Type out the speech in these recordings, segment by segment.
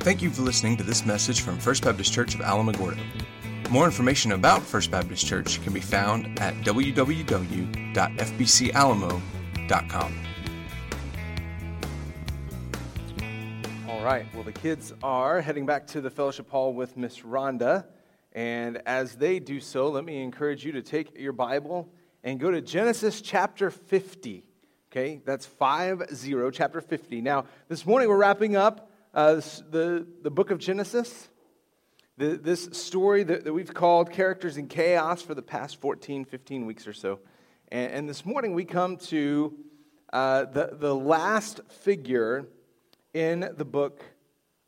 Thank you for listening to this message from First Baptist Church of Alamogordo. More information about First Baptist Church can be found at www.fbcalamo.com. All right. Well, the kids are heading back to the fellowship hall with Miss Rhonda. And as they do so, let me encourage you to take your Bible and go to Genesis chapter 50. Okay, that's 5 0, chapter 50. Now, this morning we're wrapping up uh, the, the book of Genesis, the, this story that, that we've called Characters in Chaos for the past 14, 15 weeks or so. And, and this morning we come to uh, the, the last figure in the book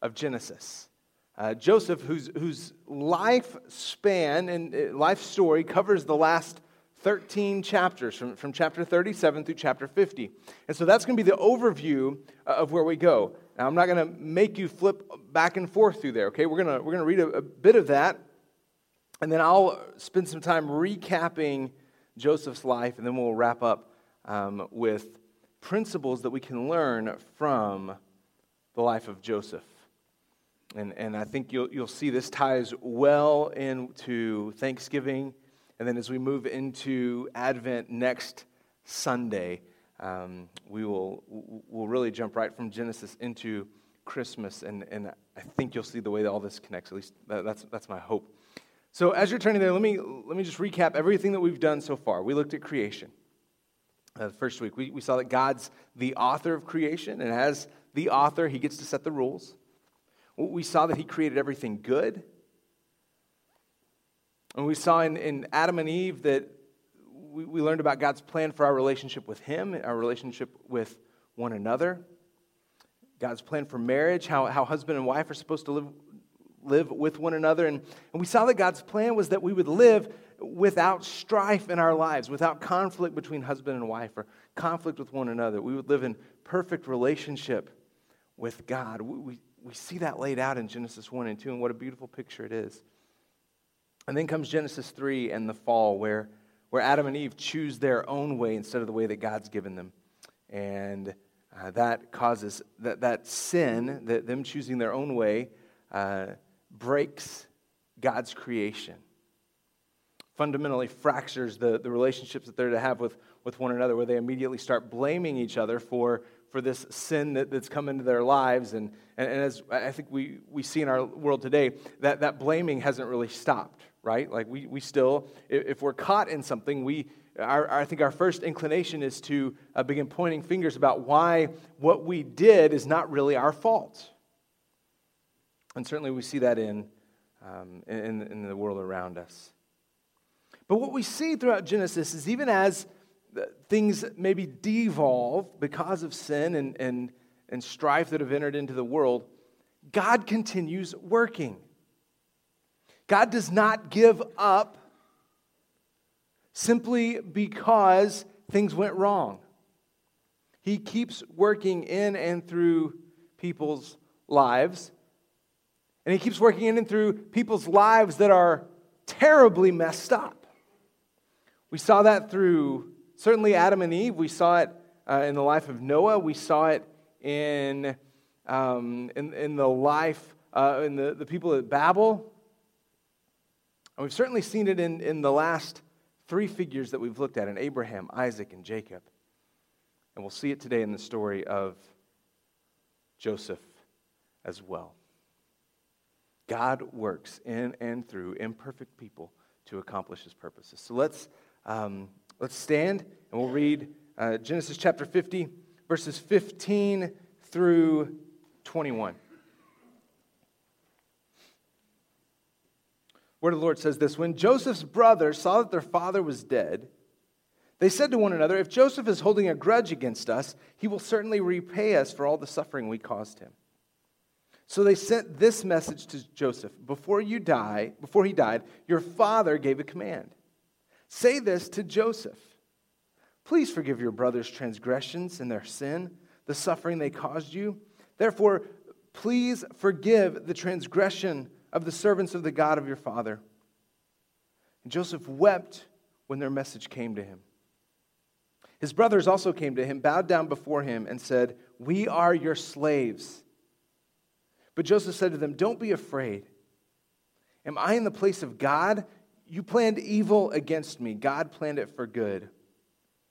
of Genesis. Uh, Joseph, whose, whose life span and uh, life story covers the last 13 chapters, from, from chapter 37 through chapter 50. And so that's going to be the overview of where we go. Now, I'm not going to make you flip back and forth through there, okay? We're going to, we're to read a, a bit of that, and then I'll spend some time recapping Joseph's life, and then we'll wrap up um, with principles that we can learn from the life of Joseph. And, and I think you'll, you'll see this ties well into Thanksgiving. And then as we move into Advent next Sunday, um, we will we'll really jump right from Genesis into Christmas, and, and I think you'll see the way that all this connects. At least that, that's, that's my hope. So as you're turning there, let me, let me just recap everything that we've done so far. We looked at creation. Uh, the first week, we, we saw that God's the author of creation, and as the author, he gets to set the rules. We saw that he created everything good. And we saw in, in Adam and Eve that we, we learned about God's plan for our relationship with Him, our relationship with one another, God's plan for marriage, how, how husband and wife are supposed to live, live with one another. And, and we saw that God's plan was that we would live without strife in our lives, without conflict between husband and wife or conflict with one another. We would live in perfect relationship with God. We, we, we see that laid out in Genesis 1 and 2, and what a beautiful picture it is. And then comes Genesis 3 and the fall, where where Adam and Eve choose their own way instead of the way that God's given them. And uh, that causes that, that sin, that them choosing their own way, uh, breaks God's creation. Fundamentally fractures the, the relationships that they're to have with, with one another, where they immediately start blaming each other for, for this sin that, that's come into their lives. And, and, and as I think we, we see in our world today, that, that blaming hasn't really stopped, right? Like we, we still, if we're caught in something, we, our, I think our first inclination is to uh, begin pointing fingers about why what we did is not really our fault. And certainly we see that in, um, in, in the world around us. But what we see throughout Genesis is even as things maybe devolve because of sin and, and, and strife that have entered into the world, God continues working. God does not give up simply because things went wrong. He keeps working in and through people's lives. And He keeps working in and through people's lives that are terribly messed up. We saw that through certainly Adam and Eve. We saw it uh, in the life of Noah. We saw it in, um, in, in, the life, uh, in the, the people at Babel. And we've certainly seen it in, in the last three figures that we've looked at in Abraham, Isaac, and Jacob. And we'll see it today in the story of Joseph as well. God works in and through imperfect people to accomplish his purposes. So let's, um, let's stand and we'll read uh, Genesis chapter 50, verses 15 through 21. word of the Lord says this When Joseph's brothers saw that their father was dead, they said to one another, If Joseph is holding a grudge against us, he will certainly repay us for all the suffering we caused him. So they sent this message to Joseph Before you die, before he died, your father gave a command. Say this to Joseph Please forgive your brother's transgressions and their sin, the suffering they caused you. Therefore, please forgive the transgression of the servants of the God of your father. And Joseph wept when their message came to him. His brothers also came to him, bowed down before him, and said, We are your slaves. But Joseph said to them, Don't be afraid. Am I in the place of God? You planned evil against me. God planned it for good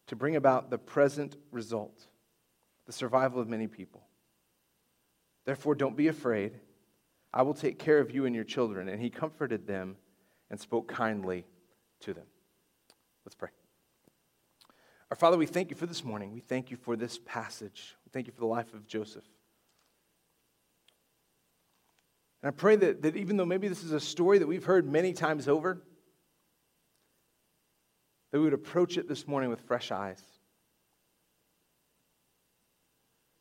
to bring about the present result, the survival of many people. Therefore, don't be afraid. I will take care of you and your children. And he comforted them and spoke kindly to them. Let's pray. Our Father, we thank you for this morning. We thank you for this passage. We thank you for the life of Joseph. And I pray that, that even though maybe this is a story that we've heard many times over, that we would approach it this morning with fresh eyes.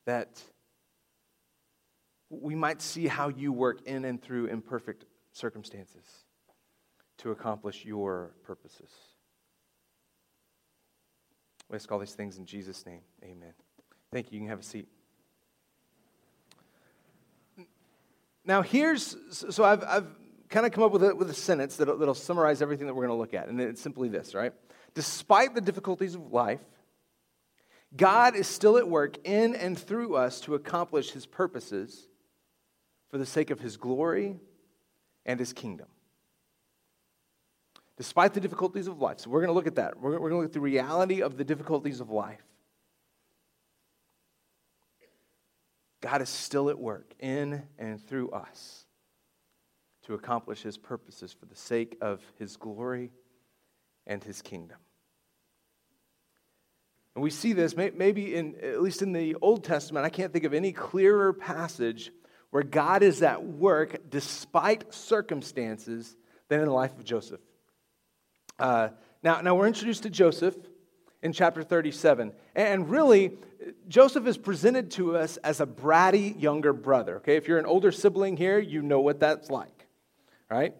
That we might see how you work in and through imperfect circumstances to accomplish your purposes. We ask all these things in Jesus' name. Amen. Thank you. You can have a seat. Now, here's so I've, I've kind of come up with a, with a sentence that'll, that'll summarize everything that we're going to look at. And it's simply this, right? Despite the difficulties of life, God is still at work in and through us to accomplish his purposes for the sake of his glory and his kingdom. Despite the difficulties of life. So we're going to look at that. We're, going to look at the reality of the difficulties of life. God is still at work in and through us to accomplish his purposes for the sake of his glory and his kingdom. And we see this maybe in at least in the Old Testament, I can't think of any clearer passage where God is at work despite circumstances than in the life of Joseph. Uh, now, now, we're introduced to Joseph in chapter 37. And really, Joseph is presented to us as a bratty younger brother. Okay, if you're an older sibling here, you know what that's like, right?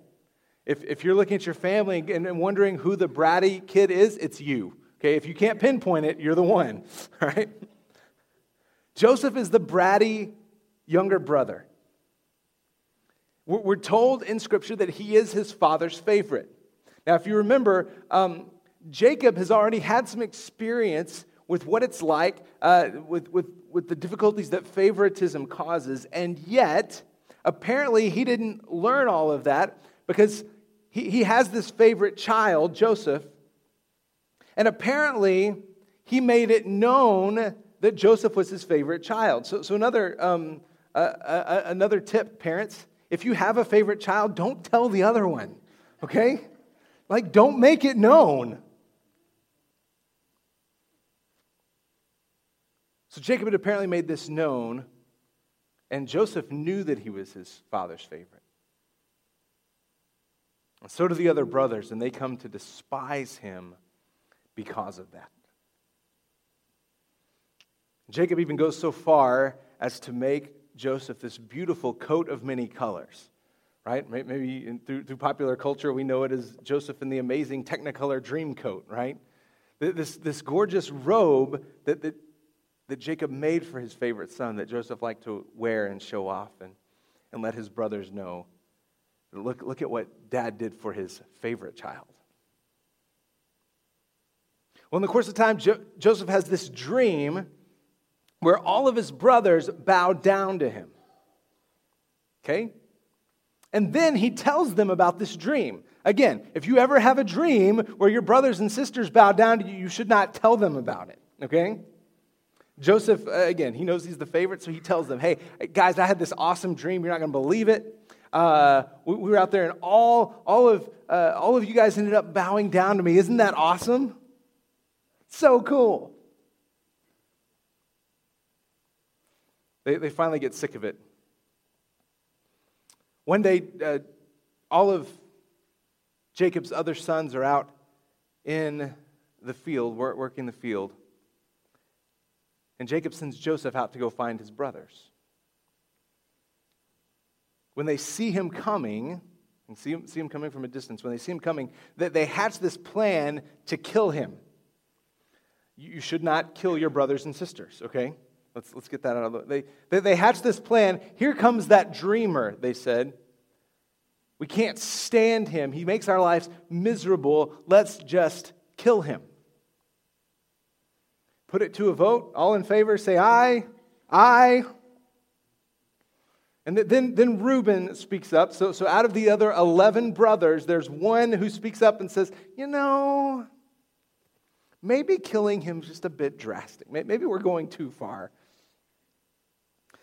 If, if you're looking at your family and wondering who the bratty kid is, it's you. Okay, if you can't pinpoint it, you're the one, right? Joseph is the bratty younger brother. We're told in Scripture that he is his father's favorite. Now, if you remember, um, Jacob has already had some experience with what it's like, uh, with, with, with the difficulties that favoritism causes, and yet, apparently, he didn't learn all of that because he, he has this favorite child, Joseph, and apparently, he made it known that Joseph was his favorite child. So, so another, um, uh, uh, another tip, parents if you have a favorite child, don't tell the other one, okay? Like, don't make it known. So Jacob had apparently made this known, and Joseph knew that he was his father's favorite. And so do the other brothers, and they come to despise him because of that. Jacob even goes so far as to make Joseph this beautiful coat of many colors, right? Maybe in, through, through popular culture, we know it as Joseph in the amazing Technicolor dream coat, right? This, this gorgeous robe that, that, that Jacob made for his favorite son that Joseph liked to wear and show off and, and let his brothers know. Look, look at what dad did for his favorite child. Well, in the course of time, jo- Joseph has this dream where all of his brothers bow down to him. Okay? And then he tells them about this dream. Again, if you ever have a dream where your brothers and sisters bow down to you, you should not tell them about it. Okay? Joseph, uh, again, he knows he's the favorite, so he tells them, hey, guys, I had this awesome dream. You're not going to believe it. Uh, we, we, were out there, and all, all, of, uh, all of you guys ended up bowing down to me. Isn't that awesome? So cool. They, they finally get sick of it. One day, uh, all of Jacob's other sons are out in the field, working the field. And Jacob sends Joseph out to go find his brothers. When they see him coming, and see him, see him coming from a distance, when they see him coming, that they hatch this plan to kill him. You should not kill your brothers and sisters, okay? Let's, let's get that out of the way. They, they, they this plan. Here comes that dreamer, they said. We can't stand him. He makes our lives miserable. Let's just kill him. Put it to a vote. All in favor, say aye. Aye. And then, then Reuben speaks up. So, so out of the other 11 brothers, there's one who speaks up and says, You know, maybe killing him is just a bit drastic. Maybe we're going too far.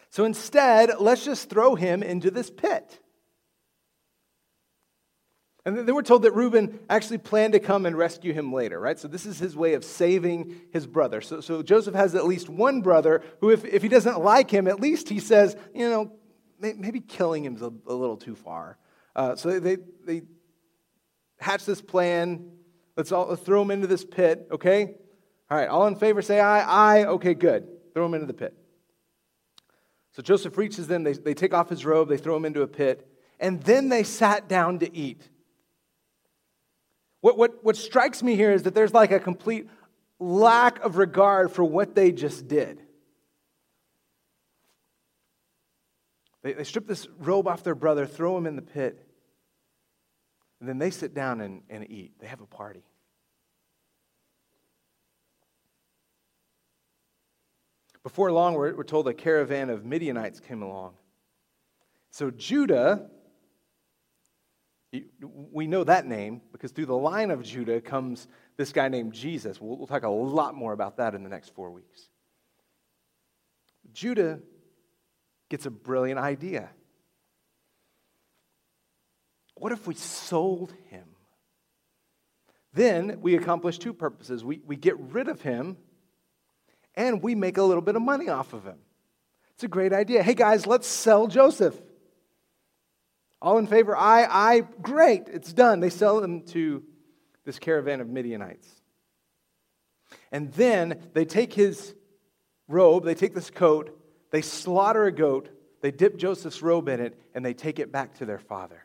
So instead, let's just throw him into this pit. And then we're told that Reuben actually planned to come and rescue him later, right? So this is his way of saving his brother. So, so Joseph has at least one brother who, if, if he doesn't like him, at least he says, you know, maybe killing him's a, a little too far. Uh, so they, they hatch this plan. Let's, all, let's throw him into this pit, okay? All right, all in favor say aye. Aye, okay, good. Throw him into the pit. So Joseph reaches them, they, they take off his robe, they throw him into a pit, and then they sat down to eat. What, what, what strikes me here is that there's like a complete lack of regard for what they just did. They, they strip this robe off their brother, throw him in the pit, and then they sit down and, and eat. They have a party. Before long, we're, we're told a caravan of Midianites came along. So Judah, we know that name because through the line of Judah comes this guy named Jesus. We'll, we'll talk a lot more about that in the next four weeks. Judah gets a brilliant idea. What if we sold him? Then we accomplish two purposes. We, we get rid of him and we make a little bit of money off of him. It's a great idea. Hey guys, let's sell Joseph. All in favor? Aye, aye. Great, it's done. They sell him to this caravan of Midianites. And then they take his robe, they take this coat, they slaughter a goat, they dip Joseph's robe in it, and they take it back to their father.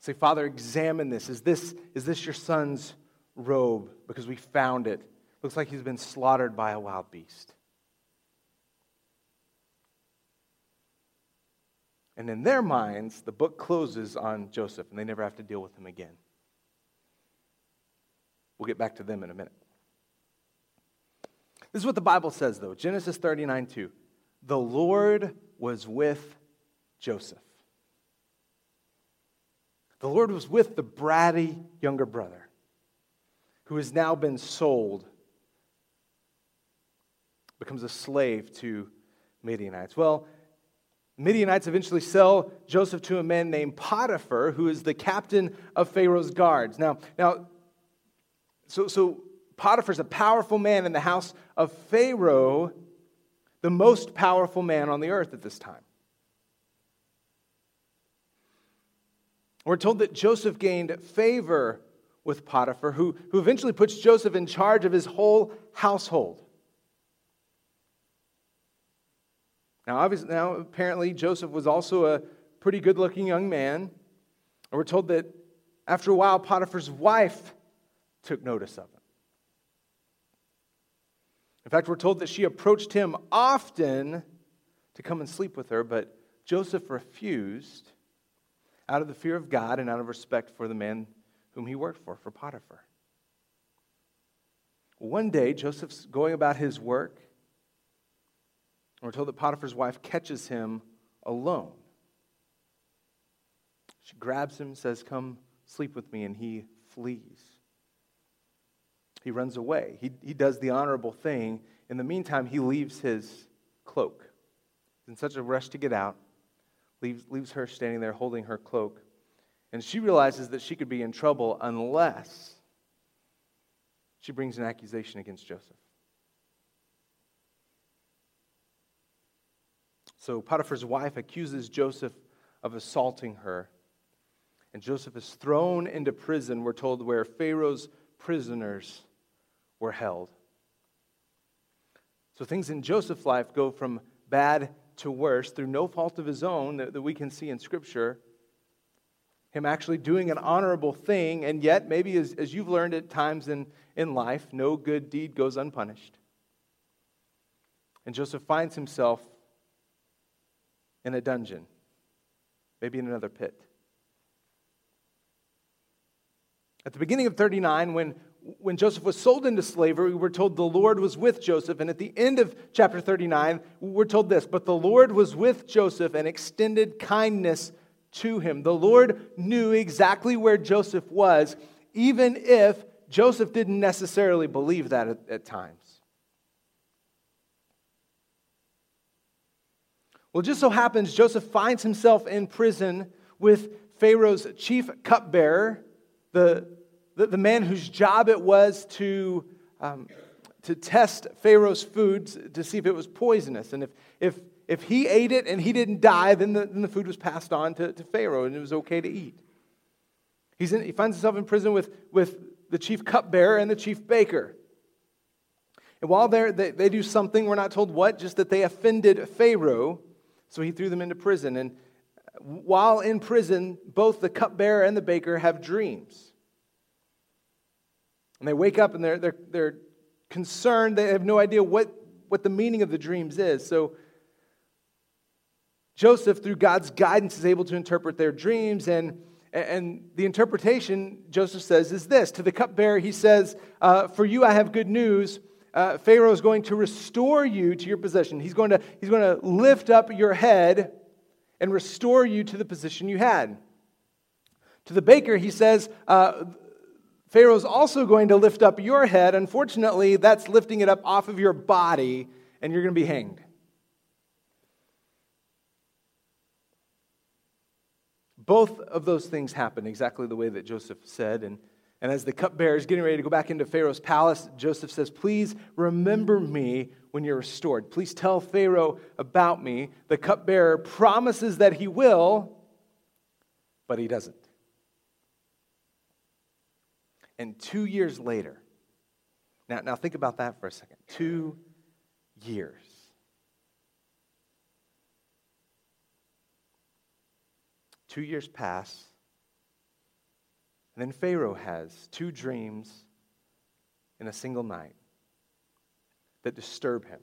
Say, Father, examine this. Is this, is this your son's robe? Because we found it. Looks like he's been slaughtered by a wild beast. And in their minds, the book closes on Joseph, and they never have to deal with him again. We'll get back to them in a minute. This is what the Bible says, though Genesis 39 2. The Lord was with Joseph. The Lord was with the bratty younger brother who has now been sold becomes a slave to Midianites. Well, Midianites eventually sell Joseph to a man named Potiphar, who is the captain of Pharaoh's guards. Now, now so, so Potiphar's a powerful man in the house of Pharaoh, the most powerful man on the earth at this time. We're told that Joseph gained favor with Potiphar, who, who eventually puts Joseph in charge of his whole household. Now, obviously, now apparently Joseph was also a pretty good-looking young man. And we're told that after a while, Potiphar's wife took notice of him. In fact, we're told that she approached him often to come and sleep with her, but Joseph refused out of the fear of God and out of respect for the man whom he worked for, for Potiphar. One day, Joseph's going about his work, and we're told that Potiphar's wife catches him alone. She grabs him, says, Come sleep with me, and he flees. He runs away. He, he does the honorable thing. In the meantime, he leaves his cloak. In such a rush to get out, leaves, leaves her standing there holding her cloak. And she realizes that she could be in trouble unless she brings an accusation against Joseph. So Potiphar's wife accuses Joseph of assaulting her. And Joseph is thrown into prison, we're told, where Pharaoh's prisoners were held. So things in Joseph's life go from bad to worse through no fault of his own that, that we can see in Scripture. Him actually doing an honorable thing, and yet, maybe as, as you've learned at times in, in life, no good deed goes unpunished. And Joseph finds himself in a dungeon, maybe in another pit. At the beginning of 39, when, when Joseph was sold into slavery, we're told the Lord was with Joseph. And at the end of chapter 39, we're told this But the Lord was with Joseph and extended kindness to him. The Lord knew exactly where Joseph was, even if Joseph didn't necessarily believe that at, at times. Well, just so happens Joseph finds himself in prison with Pharaoh's chief cupbearer, the, the, the man whose job it was to, um, to test Pharaoh's food to see if it was poisonous. And if, if, if he ate it and he didn't die, then the, then the food was passed on to, to Pharaoh and it was okay to eat. He's in, he finds himself in prison with, with the chief cupbearer and the chief baker. And while they they do something, we're not told what, just that they offended Pharaoh, so he threw them into prison. And while in prison, both the cupbearer and the baker have dreams. And they wake up and they're, they're, they're concerned. They have no idea what, what the meaning of the dreams is. So Joseph, through God's guidance, is able to interpret their dreams. And, and the interpretation, Joseph says, is this To the cupbearer, he says, uh, For you I have good news. Uh, Pharaoh is going to restore you to your position. He's going to, he's going to lift up your head and restore you to the position you had. To the baker, he says, uh, Pharaoh's also going to lift up your head. Unfortunately, that's lifting it up off of your body, and you're going to be hanged. Both of those things happen exactly the way that Joseph said. And, and as the cupbearer is getting ready to go back into Pharaoh's palace, Joseph says, Please remember me when you're restored. Please tell Pharaoh about me. The cupbearer promises that he will, but he doesn't. And two years later, now, now think about that for a second. Two years. Two years pass. And then Pharaoh has two dreams in a single night that disturb him.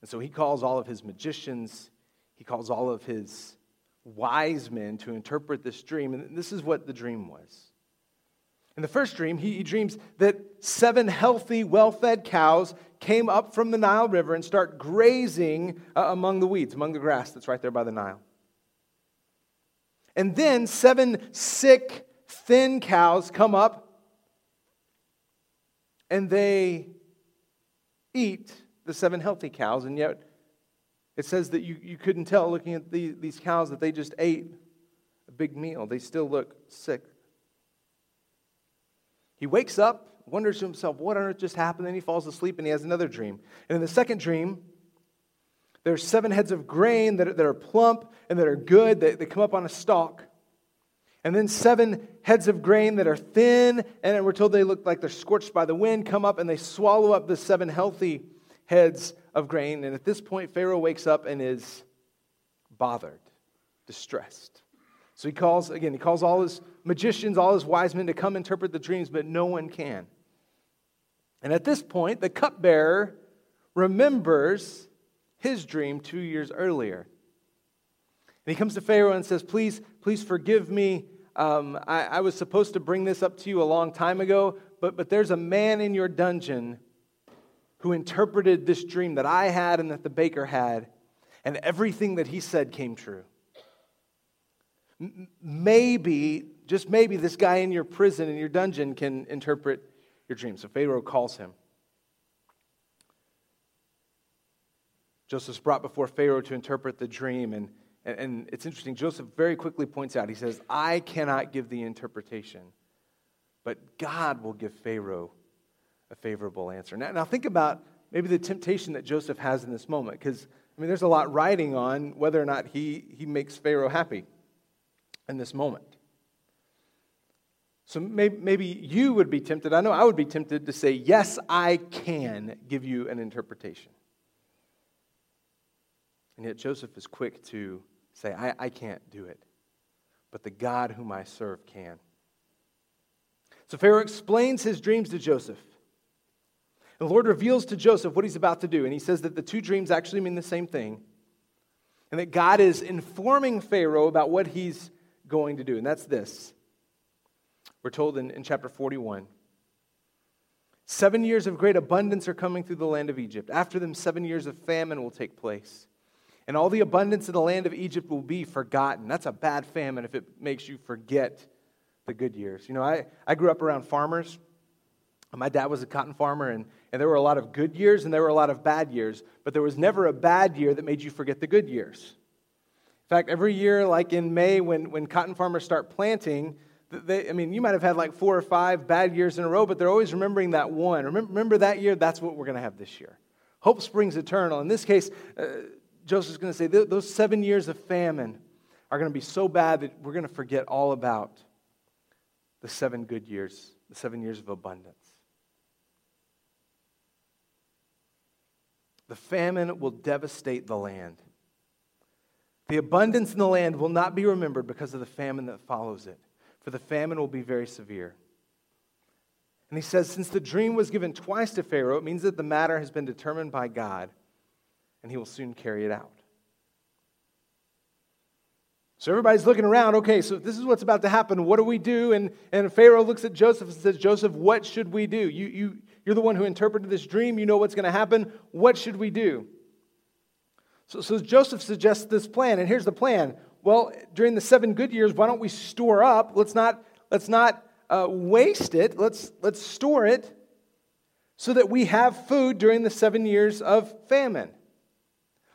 And so he calls all of his magicians, he calls all of his wise men to interpret this dream. And this is what the dream was. In the first dream, he, he dreams that seven healthy, well fed cows came up from the Nile River and start grazing uh, among the weeds, among the grass that's right there by the Nile. And then seven sick, thin cows come up and they eat the seven healthy cows. And yet it says that you, you couldn't tell looking at the, these cows that they just ate a big meal. They still look sick. He wakes up, wonders to himself, what on earth just happened? Then he falls asleep and he has another dream. And in the second dream, there's seven heads of grain that are, that are plump and that are good, they, they come up on a stalk. And then seven heads of grain that are thin, and we're told they look like they're scorched by the wind, come up and they swallow up the seven healthy heads of grain. And at this point, Pharaoh wakes up and is bothered, distressed. So he calls, again, he calls all his magicians, all his wise men to come interpret the dreams, but no one can. And at this point, the cupbearer remembers his dream two years earlier. And he comes to Pharaoh and says, Please, please forgive me. Um, I, I was supposed to bring this up to you a long time ago, but, but there's a man in your dungeon who interpreted this dream that I had and that the baker had, and everything that he said came true. Maybe, just maybe, this guy in your prison, in your dungeon, can interpret your dream. So Pharaoh calls him. Joseph's brought before Pharaoh to interpret the dream. And, and, it's interesting. Joseph very quickly points out, he says, I cannot give the interpretation, but God will give Pharaoh a favorable answer. Now, now think about maybe the temptation that Joseph has in this moment, because, I mean, there's a lot riding on whether or not he, he makes Pharaoh happy in this moment. So maybe, you would be tempted, I know I would be tempted to say, Yes, I can give you an interpretation. And yet Joseph is quick to say, I, I can't do it, but the God whom I serve can. So Pharaoh explains his dreams to Joseph. And the Lord reveals to Joseph what he's about to do. And he says that the two dreams actually mean the same thing. And that God is informing Pharaoh about what he's going to do. And that's this We're told in, in chapter 41. Seven years of great abundance are coming through the land of Egypt. After them, seven years of famine will take place. And all the abundance of the land of Egypt will be forgotten. That's a bad famine if it makes you forget the good years. You know, I, I grew up around farmers. My dad was a cotton farmer, and, and there were a lot of good years and there were a lot of bad years, but there was never a bad year that made you forget the good years. In fact, every year, like in May, when, when cotton farmers start planting, they, I mean, you might have had like four or five bad years in a row, but they're always remembering that one. Remember, remember that year? That's what we're going to have this year. Hope springs eternal. In this case, uh, Joseph's going to say those seven years of famine are going to be so bad that we're going to forget all about the seven good years, the seven years of abundance. The famine will devastate the land. The abundance in the land will not be remembered because of the famine that follows it for the famine will be very severe. And he says, since the dream was given twice to Pharaoh, it means that the matter has been determined by God, and he will soon carry it out. So everybody's looking around. Okay, so this is what's about to happen. What do we do? And, and Pharaoh looks at Joseph and says, Joseph, what should we do? You, you, you're the one who interpreted this dream. You know what's going to happen. What should we do? So, so Joseph suggests this plan, and here's the plan well, during the seven good years, why don't we store up? Let's not, let's not uh, waste it. Let's, let's store it so that we have food during the seven years of famine.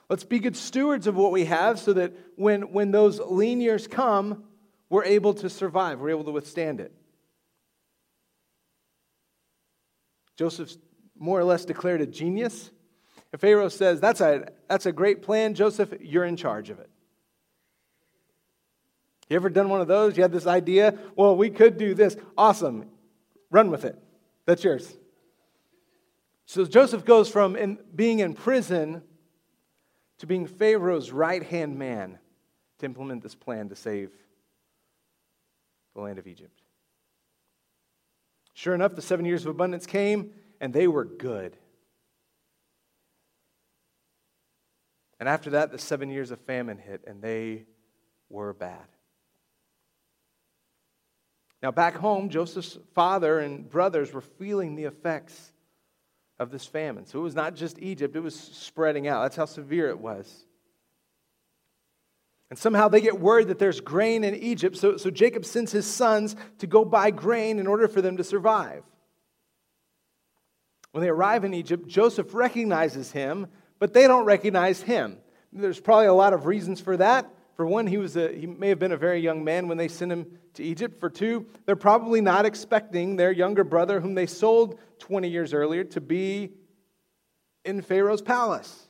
Let's be good stewards of what we have so that when, when those lean years come, we're able to survive, we're able to withstand it. Joseph's more or less declared a genius. And Pharaoh says, That's a, that's a great plan, Joseph, you're in charge of it. You ever done one of those? You had this idea? Well, we could do this. Awesome. Run with it. That's yours. So Joseph goes from in, being in prison to being Pharaoh's right hand man to implement this plan to save the land of Egypt. Sure enough, the seven years of abundance came, and they were good. And after that, the seven years of famine hit, and they were bad. Now, back home, Joseph's father and brothers were feeling the effects of this famine. So it was not just Egypt, it was spreading out. That's how severe it was. And somehow they get word that there's grain in Egypt, so, so Jacob sends his sons to go buy grain in order for them to survive. When they arrive in Egypt, Joseph recognizes him, but they don't recognize him. There's probably a lot of reasons for that. For one, he, was a, he may have been a very young man when they sent him to Egypt. For two, they're probably not expecting their younger brother, whom they sold 20 years earlier, to be in Pharaoh's palace.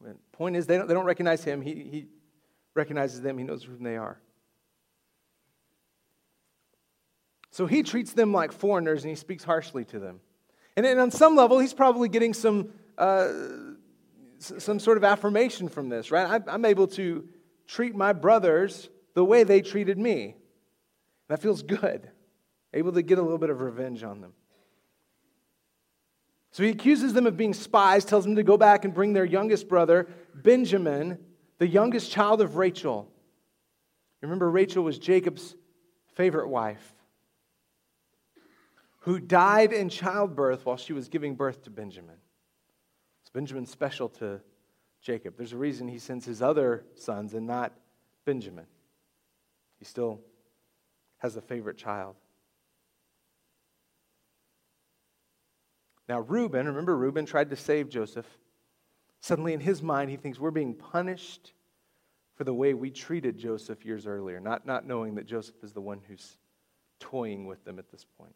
The point is, they don't, they don't recognize him. He, he recognizes them, he knows who they are. So he treats them like foreigners and he speaks harshly to them. And, and on some level, he's probably getting some, uh, some sort of affirmation from this, right? I'm able to treat my brothers the way they treated me. That feels good. Able to get a little bit of revenge on them. So he accuses them of being spies, tells them to go back and bring their youngest brother, Benjamin, the youngest child of Rachel. Remember, Rachel was Jacob's favorite wife who died in childbirth while she was giving birth to Benjamin. Benjamin's special to Jacob. There's a reason he sends his other sons and not Benjamin. He still has a favorite child. Now, Reuben, remember, Reuben tried to save Joseph. Suddenly, in his mind, he thinks we're being punished for the way we treated Joseph years earlier, not, not knowing that Joseph is the one who's toying with them at this point.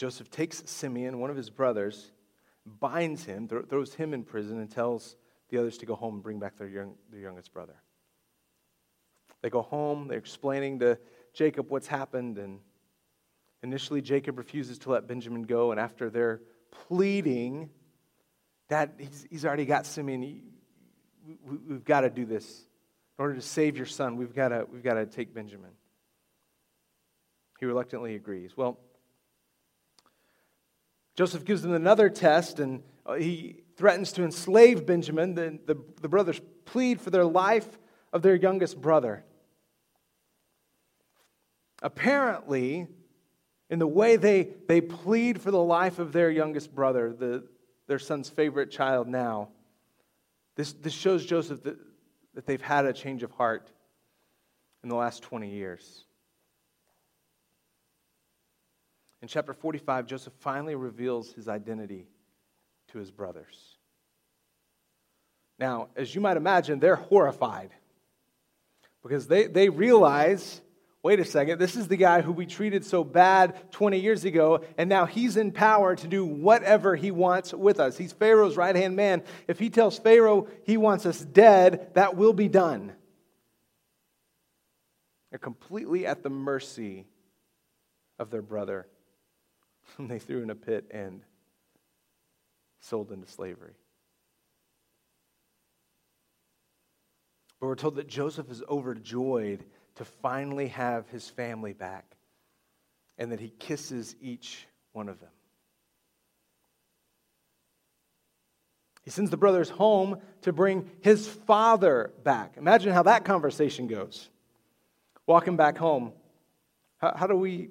Joseph takes Simeon, one of his brothers, binds him, th- throws him in prison, and tells the others to go home and bring back their, young, their youngest brother. They go home, they're explaining to Jacob what's happened, and initially Jacob refuses to let Benjamin go, and after they're pleading, that he's, he's already got Simeon, we, we've got to do this. In order to save your son, we've got to, we've got to take Benjamin. He reluctantly agrees. Well, Joseph gives them another test, and uh, he threatens to enslave Benjamin. The, the, the brothers plead for their life of their youngest brother. Apparently, in the way they, they plead for the life of their youngest brother, the, their son's favorite child now, this, this shows Joseph that, that they've had a change of heart in the last 20 years. In chapter 45, Joseph finally reveals his identity to his brothers. Now, as you might imagine, they're horrified because they, they realize wait a second, this is the guy who we treated so bad 20 years ago, and now he's in power to do whatever he wants with us. He's Pharaoh's right hand man. If he tells Pharaoh he wants us dead, that will be done. They're completely at the mercy of their brother, whom they threw in a pit and sold into slavery. But we're told that Joseph is overjoyed to finally have his family back and that he kisses each one of them. He sends the brothers home to bring his father back. Imagine how that conversation goes. Walking back home. How, how do we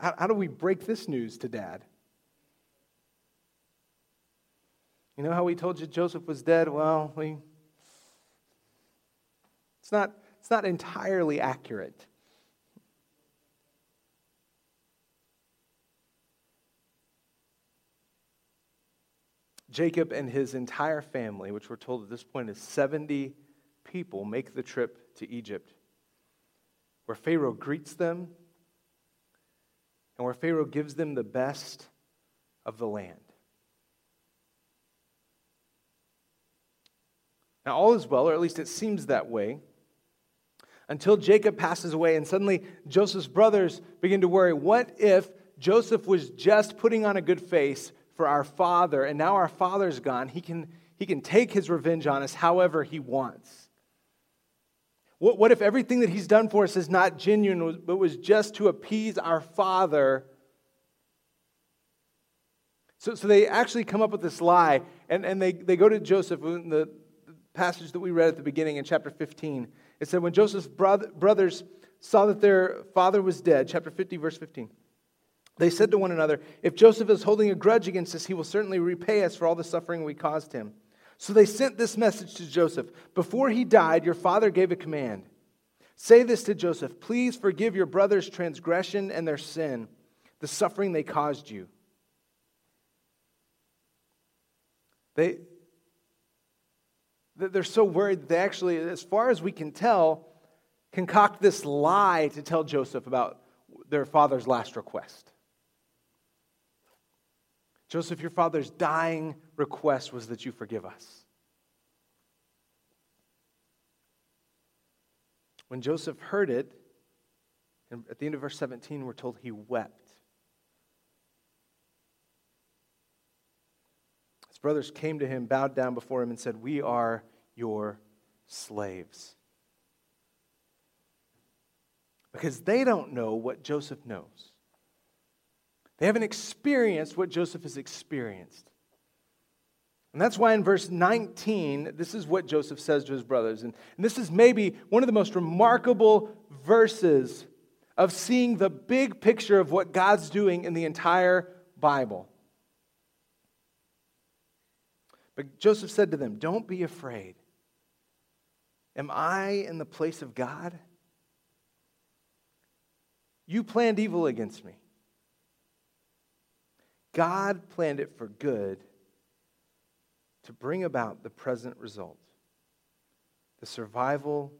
how, how do we break this news to dad? You know how we told you Joseph was dead? Well, we it's not, it's not entirely accurate. Jacob and his entire family, which we're told at this point is 70 people, make the trip to Egypt, where Pharaoh greets them and where Pharaoh gives them the best of the land. Now, all is well, or at least it seems that way, until Jacob passes away, and suddenly Joseph's brothers begin to worry what if Joseph was just putting on a good face for our father, and now our father's gone? He can, he can take his revenge on us however he wants. What, what if everything that he's done for us is not genuine, but was just to appease our father? So, so they actually come up with this lie, and, and they, they go to Joseph in the passage that we read at the beginning in chapter 15. It said, when Joseph's brothers saw that their father was dead, chapter 50, verse 15, they said to one another, If Joseph is holding a grudge against us, he will certainly repay us for all the suffering we caused him. So they sent this message to Joseph Before he died, your father gave a command. Say this to Joseph Please forgive your brother's transgression and their sin, the suffering they caused you. They, they're so worried they actually, as far as we can tell, concoct this lie to tell Joseph about their father's last request. Joseph, your father's dying request was that you forgive us. When Joseph heard it, and at the end of verse 17, we're told he wept. His brothers came to him, bowed down before him, and said, We are your slaves. Because they don't know what Joseph knows. They haven't experienced what Joseph has experienced. And that's why in verse 19, this is what Joseph says to his brothers. And, and, this is maybe one of the most remarkable verses of seeing the big picture of what God's doing in the entire Bible. But Joseph said to them, Don't be afraid. Am I in the place of God? You planned evil against me. God planned it for good to bring about the present result the survival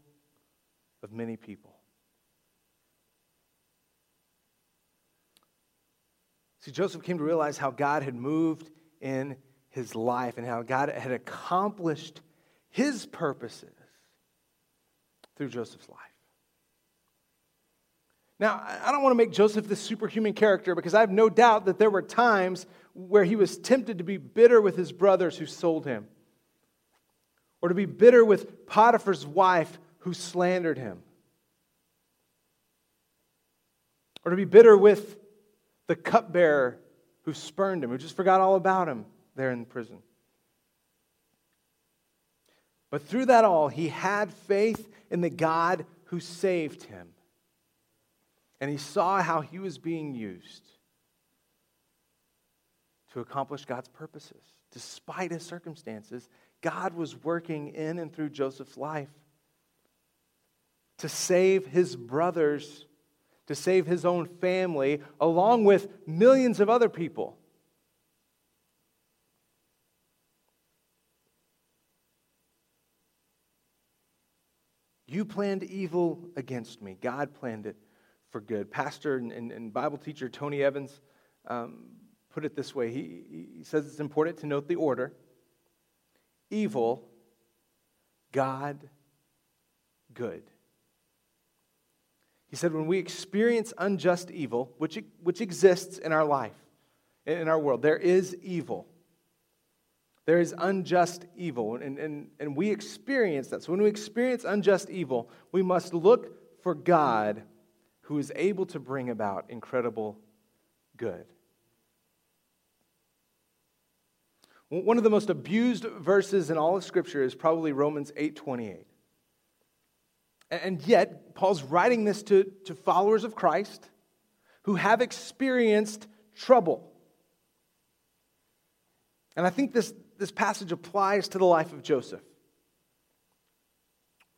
of many people. See, Joseph came to realize how God had moved in his life and how God had accomplished his purposes through Joseph's life. Now, I don't want to make Joseph this superhuman character because I have no doubt that there were times where he was tempted to be bitter with his brothers who sold him, or to be bitter with Potiphar's wife who slandered him, or to be bitter with the cupbearer who spurned him, who just forgot all about him there in prison. But through that all, he had faith in the God who saved him. And he saw how he was being used to accomplish God's purposes. Despite his circumstances, God was working in and through Joseph's life to save his brothers, to save his own family, along with millions of other people. You planned evil against me. God planned it for good. Pastor and, and, and Bible teacher Tony Evans um, put it this way he, he says it's important to note the order evil, God, good. He said, when we experience unjust evil, which, which exists in our life, in our world, there is evil. There is unjust evil, and, and, and we experience that. So when we experience unjust evil, we must look for God who is able to bring about incredible good. One of the most abused verses in all of Scripture is probably Romans 8 28. And yet, Paul's writing this to, to followers of Christ who have experienced trouble. And I think this, this passage applies to the life of Joseph.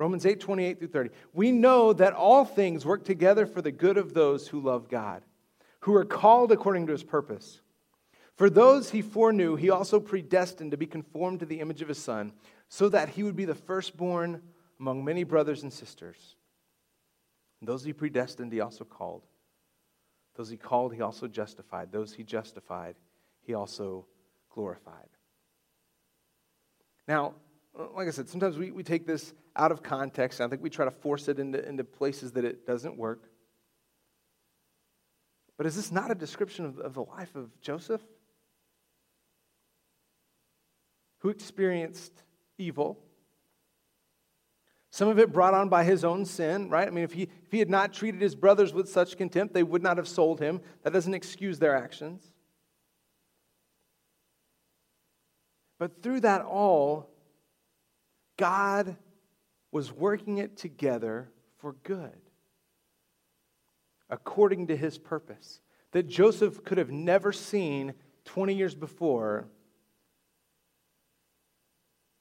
Romans 8, 28 through 30. We know that all things work together for the good of those who love God, who are called according to his purpose. For those he foreknew, he also predestined to be conformed to the image of his Son, so that he would be the firstborn among many brothers and sisters. And those he predestined, he also called. Those he called, he also justified. Those he justified, he also glorified. Now, like I said, sometimes we, we take this out of context. I think we try to force it into, into places that it doesn't work. But is this not a description of, of the life of Joseph? Who experienced evil some of it brought on by his own sin, right? I mean, if he, if he had not treated his brothers with such contempt, they would not have sold him. That doesn't excuse their actions. But through that all, God was working it together for good, according to his purpose, that Joseph could have never seen 20 years before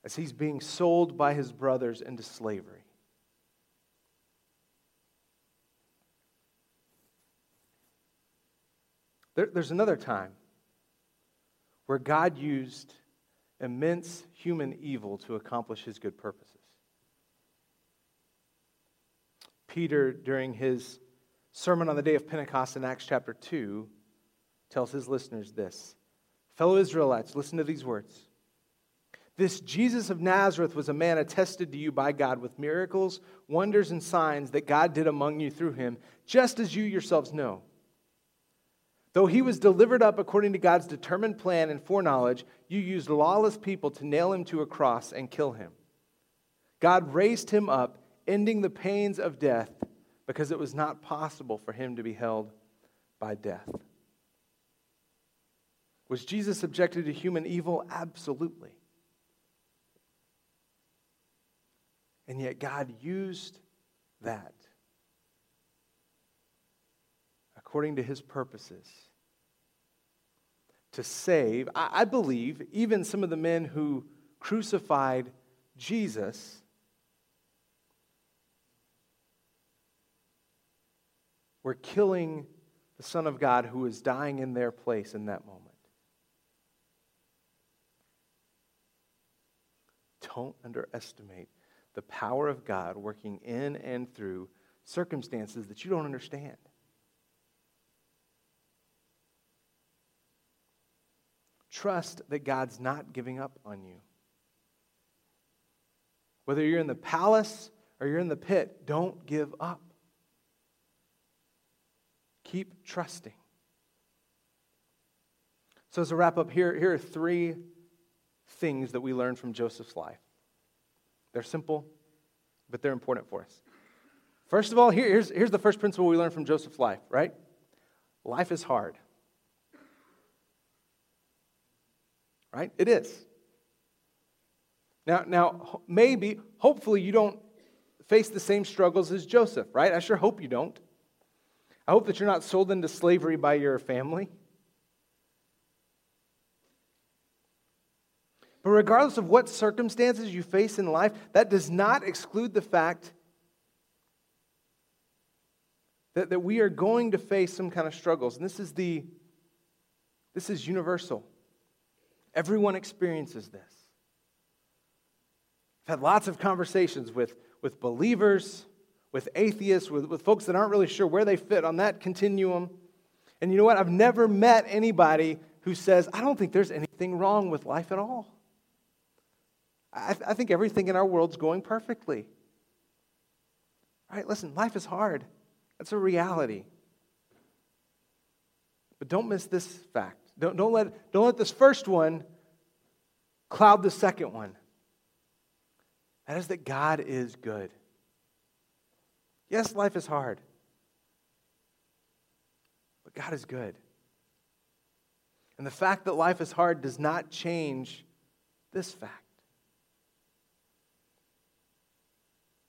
as he's being sold by his brothers into slavery. There, there's another time where God used immense human evil to accomplish his good purposes. Peter, during his sermon on the day of Pentecost in Acts chapter 2, tells his listeners this Fellow Israelites, listen to these words. This Jesus of Nazareth was a man attested to you by God with miracles, wonders, and signs that God did among you through him, just as you yourselves know. Though he was delivered up according to God's determined plan and foreknowledge, you used lawless people to nail him to a cross and kill him. God raised him up, ending the pains of death, because it was not possible for him to be held by death. Was Jesus subjected to human evil? Absolutely. And yet, God used that according to his purposes to save, I, believe, even some of the men who crucified Jesus. Were killing the Son of God who was dying in their place in that moment. Don't underestimate the power of God working in and through circumstances that you don't understand. Trust that God's not giving up on you. Whether you're in the palace or you're in the pit, don't give up. Keep trusting. So, as a wrap up, here, here are three things that we learn from Joseph's life. They're simple, but they're important for us. First of all, here, here's, here's the first principle we learn from Joseph's life, right? Life is hard. Right? It is. Now, now, maybe, hopefully, you don't face the same struggles as Joseph, right? I sure hope you don't. I hope that you're not sold into slavery by your family. But regardless of what circumstances you face in life, that does not exclude the fact that, that we are going to face some kind of struggles. And this is the this is universal. Everyone experiences this. I've had lots of conversations with, with believers, with atheists, with, with folks that aren't really sure where they fit on that continuum. And you know what? I've never met anybody who says, I don't think there's anything wrong with life at all. I, th- I think everything in our world's going perfectly. All right, listen, life is hard. That's a reality. But don't miss this fact. Don't, don't, let, don't let this first one cloud the second one. That is that God is good. Yes, life is hard, but God is good. And the fact that life is hard does not change this fact.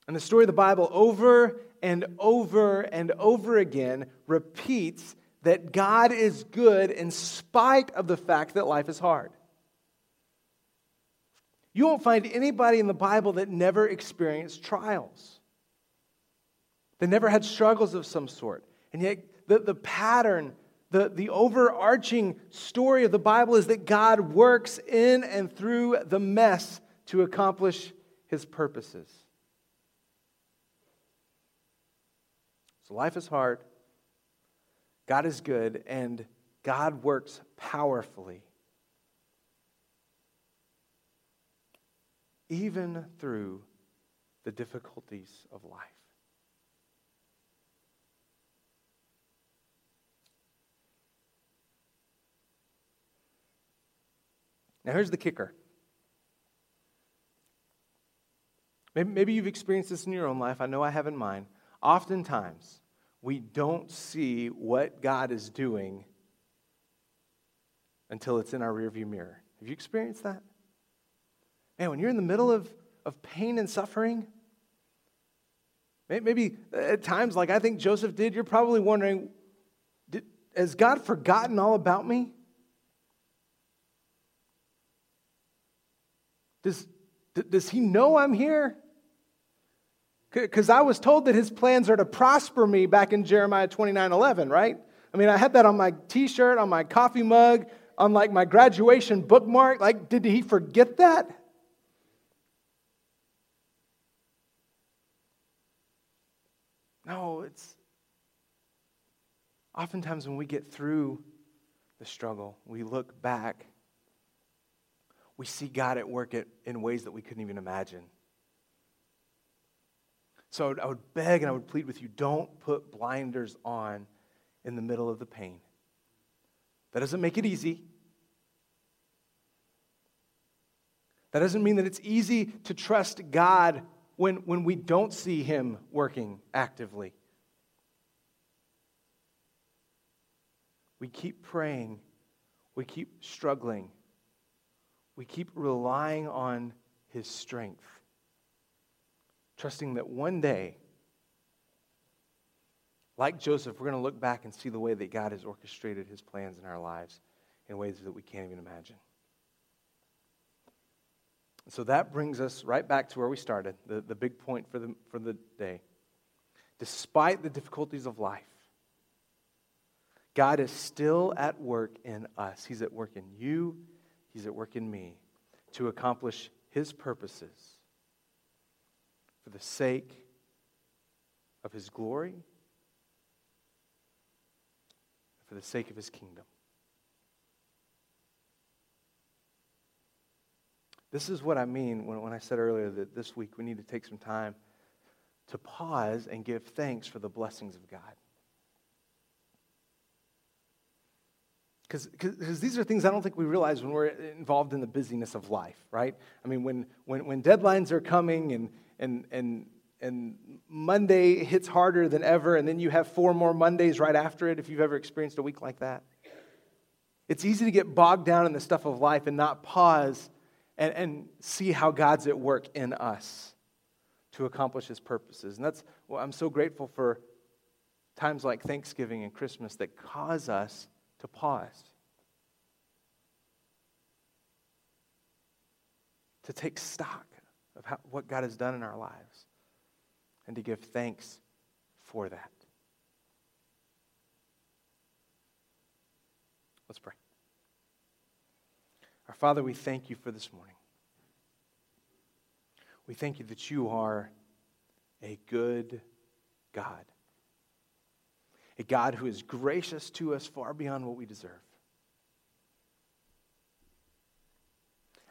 And the story of the Bible over and over and over again repeats that God is good in spite of the fact that life is hard. You won't find anybody in the Bible that never experienced trials, that never had struggles of some sort. And yet, the, the pattern, the, the overarching story of the Bible is that God works in and through the mess to accomplish his purposes. So life is hard, God is good, and God works powerfully. Even through the difficulties of life. Now, here's the kicker. Maybe, you've experienced this in your own life. I know I have in mine. Oftentimes, we don't see what God is doing until it's in our rearview mirror. Have you experienced that? Man, when you're in the middle of, of pain and suffering, maybe at times, like I think Joseph did, you're probably wondering, did, has God forgotten all about me? Does, does he know I'm here? Because I was told that his plans are to prosper me back in Jeremiah 29 11, right? I mean, I had that on my t shirt, on my coffee mug, on like my graduation bookmark. Like, did he forget that? No, it's oftentimes when we get through the struggle, we look back, we see God at work in ways that we couldn't even imagine. So I would, I would beg and I would plead with you don't put blinders on in the middle of the pain. That doesn't make it easy. That doesn't mean that it's easy to trust God when, when we don't see Him working actively. We keep praying, we keep struggling, we keep relying on His strength trusting that one day, like Joseph, we're going to look back and see the way that God has orchestrated his plans in our lives in ways that we can't even imagine. So that brings us right back to where we started, the, the big point for the, for the day. Despite the difficulties of life, God is still at work in us. He's at work in you, He's at work in me to accomplish His purposes for the sake of his glory, for the sake of his kingdom. This is what I mean when, when I said earlier that this week we need to take some time to pause and give thanks for the blessings of God. Because these are things I don't think we realize when we're involved in the busyness of life, right? I mean, when, when, when deadlines are coming and, and, and, and Monday hits harder than ever, and then you have four more Mondays right after it if you've ever experienced a week like that. It's easy to get bogged down in the stuff of life and not pause and, and see how God's at work in us to accomplish his purposes. And that's well, I'm so grateful for times like Thanksgiving and Christmas that cause us to pause, to take stock of how, what God has done in our lives, and to give thanks for that. Let's pray. Our Father, we thank you for this morning. We thank you that you are a good God, a God who is gracious to us far beyond what we deserve.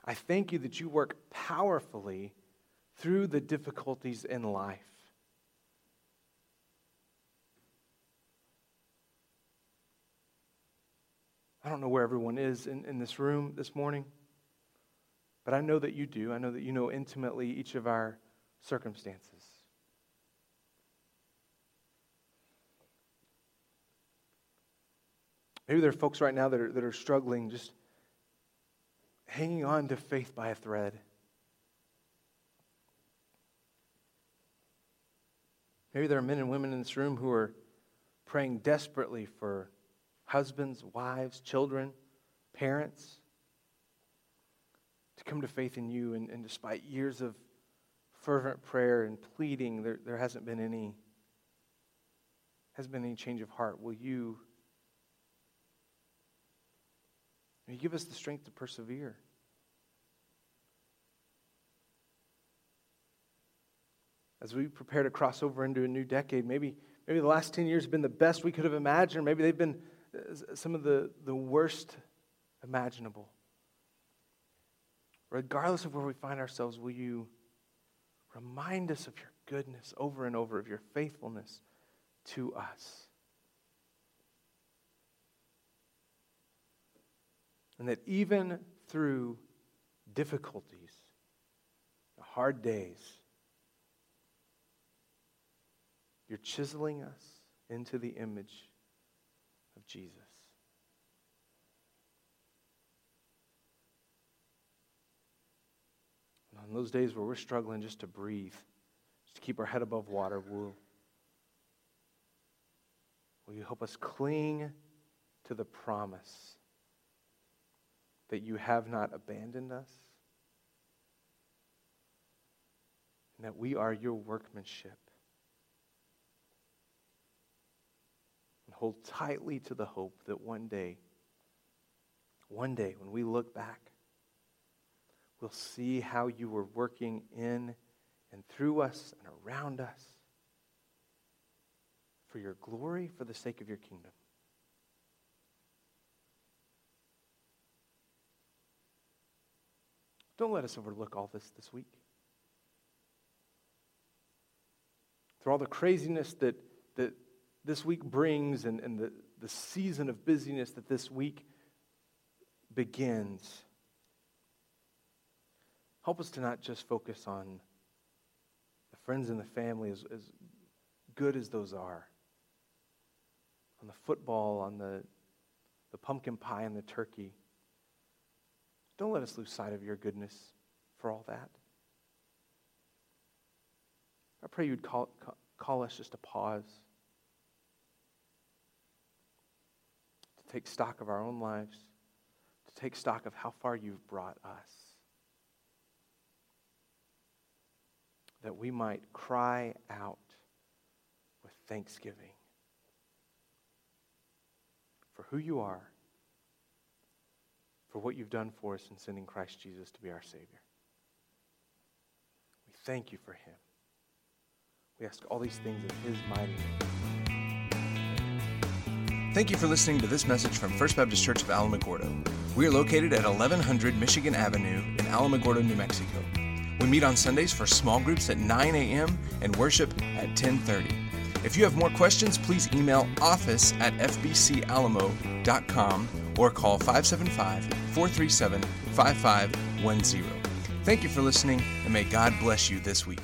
I thank you that you work powerfully through the difficulties in life. I don't know where everyone is in, in this room this morning, but I know that you do. I know that you know intimately each of our circumstances. Maybe there are folks right now that are, that are struggling, just hanging on to faith by a thread. Maybe there are men and women in this room who are praying desperately for husbands, wives, children, parents to come to faith in you. And, and despite years of fervent prayer and pleading, there, there hasn't been any hasn't been any change of heart. Will you, will you give us the strength to persevere? As we prepare to cross over into a new decade, maybe, maybe the last 10 years have been the best we could have imagined. Maybe they've been uh, some of the, the worst imaginable. Regardless of where we find ourselves, will you remind us of your goodness over and over, of your faithfulness to us? And that even through difficulties, hard days, you're chiseling us into the image of Jesus. And on those days where we're struggling just to breathe, just to keep our head above water, will, will you help us cling to the promise that you have not abandoned us? And that we are your workmanship hold tightly to the hope that one day, one day, when we look back, we'll see how you were working in and through us and around us for your glory, for the sake of your kingdom. Don't let us overlook all this this week. Through all the craziness that, this week brings and, and the, the season of busyness that this week begins, help us to not just focus on the friends and the family, as, as good as those are, on the football, on the, the pumpkin pie and the turkey. Don't let us lose sight of your goodness for all that. I pray you'd call, call us just to pause. Take stock of our own lives, to take stock of how far you've brought us. That we might cry out with thanksgiving for who you are, for what you've done for us in sending Christ Jesus to be our Savior. We thank you for him. We ask all these things in his mighty name. Thank you for listening to this message from First Baptist Church of Alamogordo. We are located at 1100 Michigan Avenue in Alamogordo, New Mexico. We meet on Sundays for small groups at 9 a.m. and worship at 10:30. If you have more questions, please email office at fbcalamo.com or call 575-437-5510. Thank you for listening, and may God bless you this week.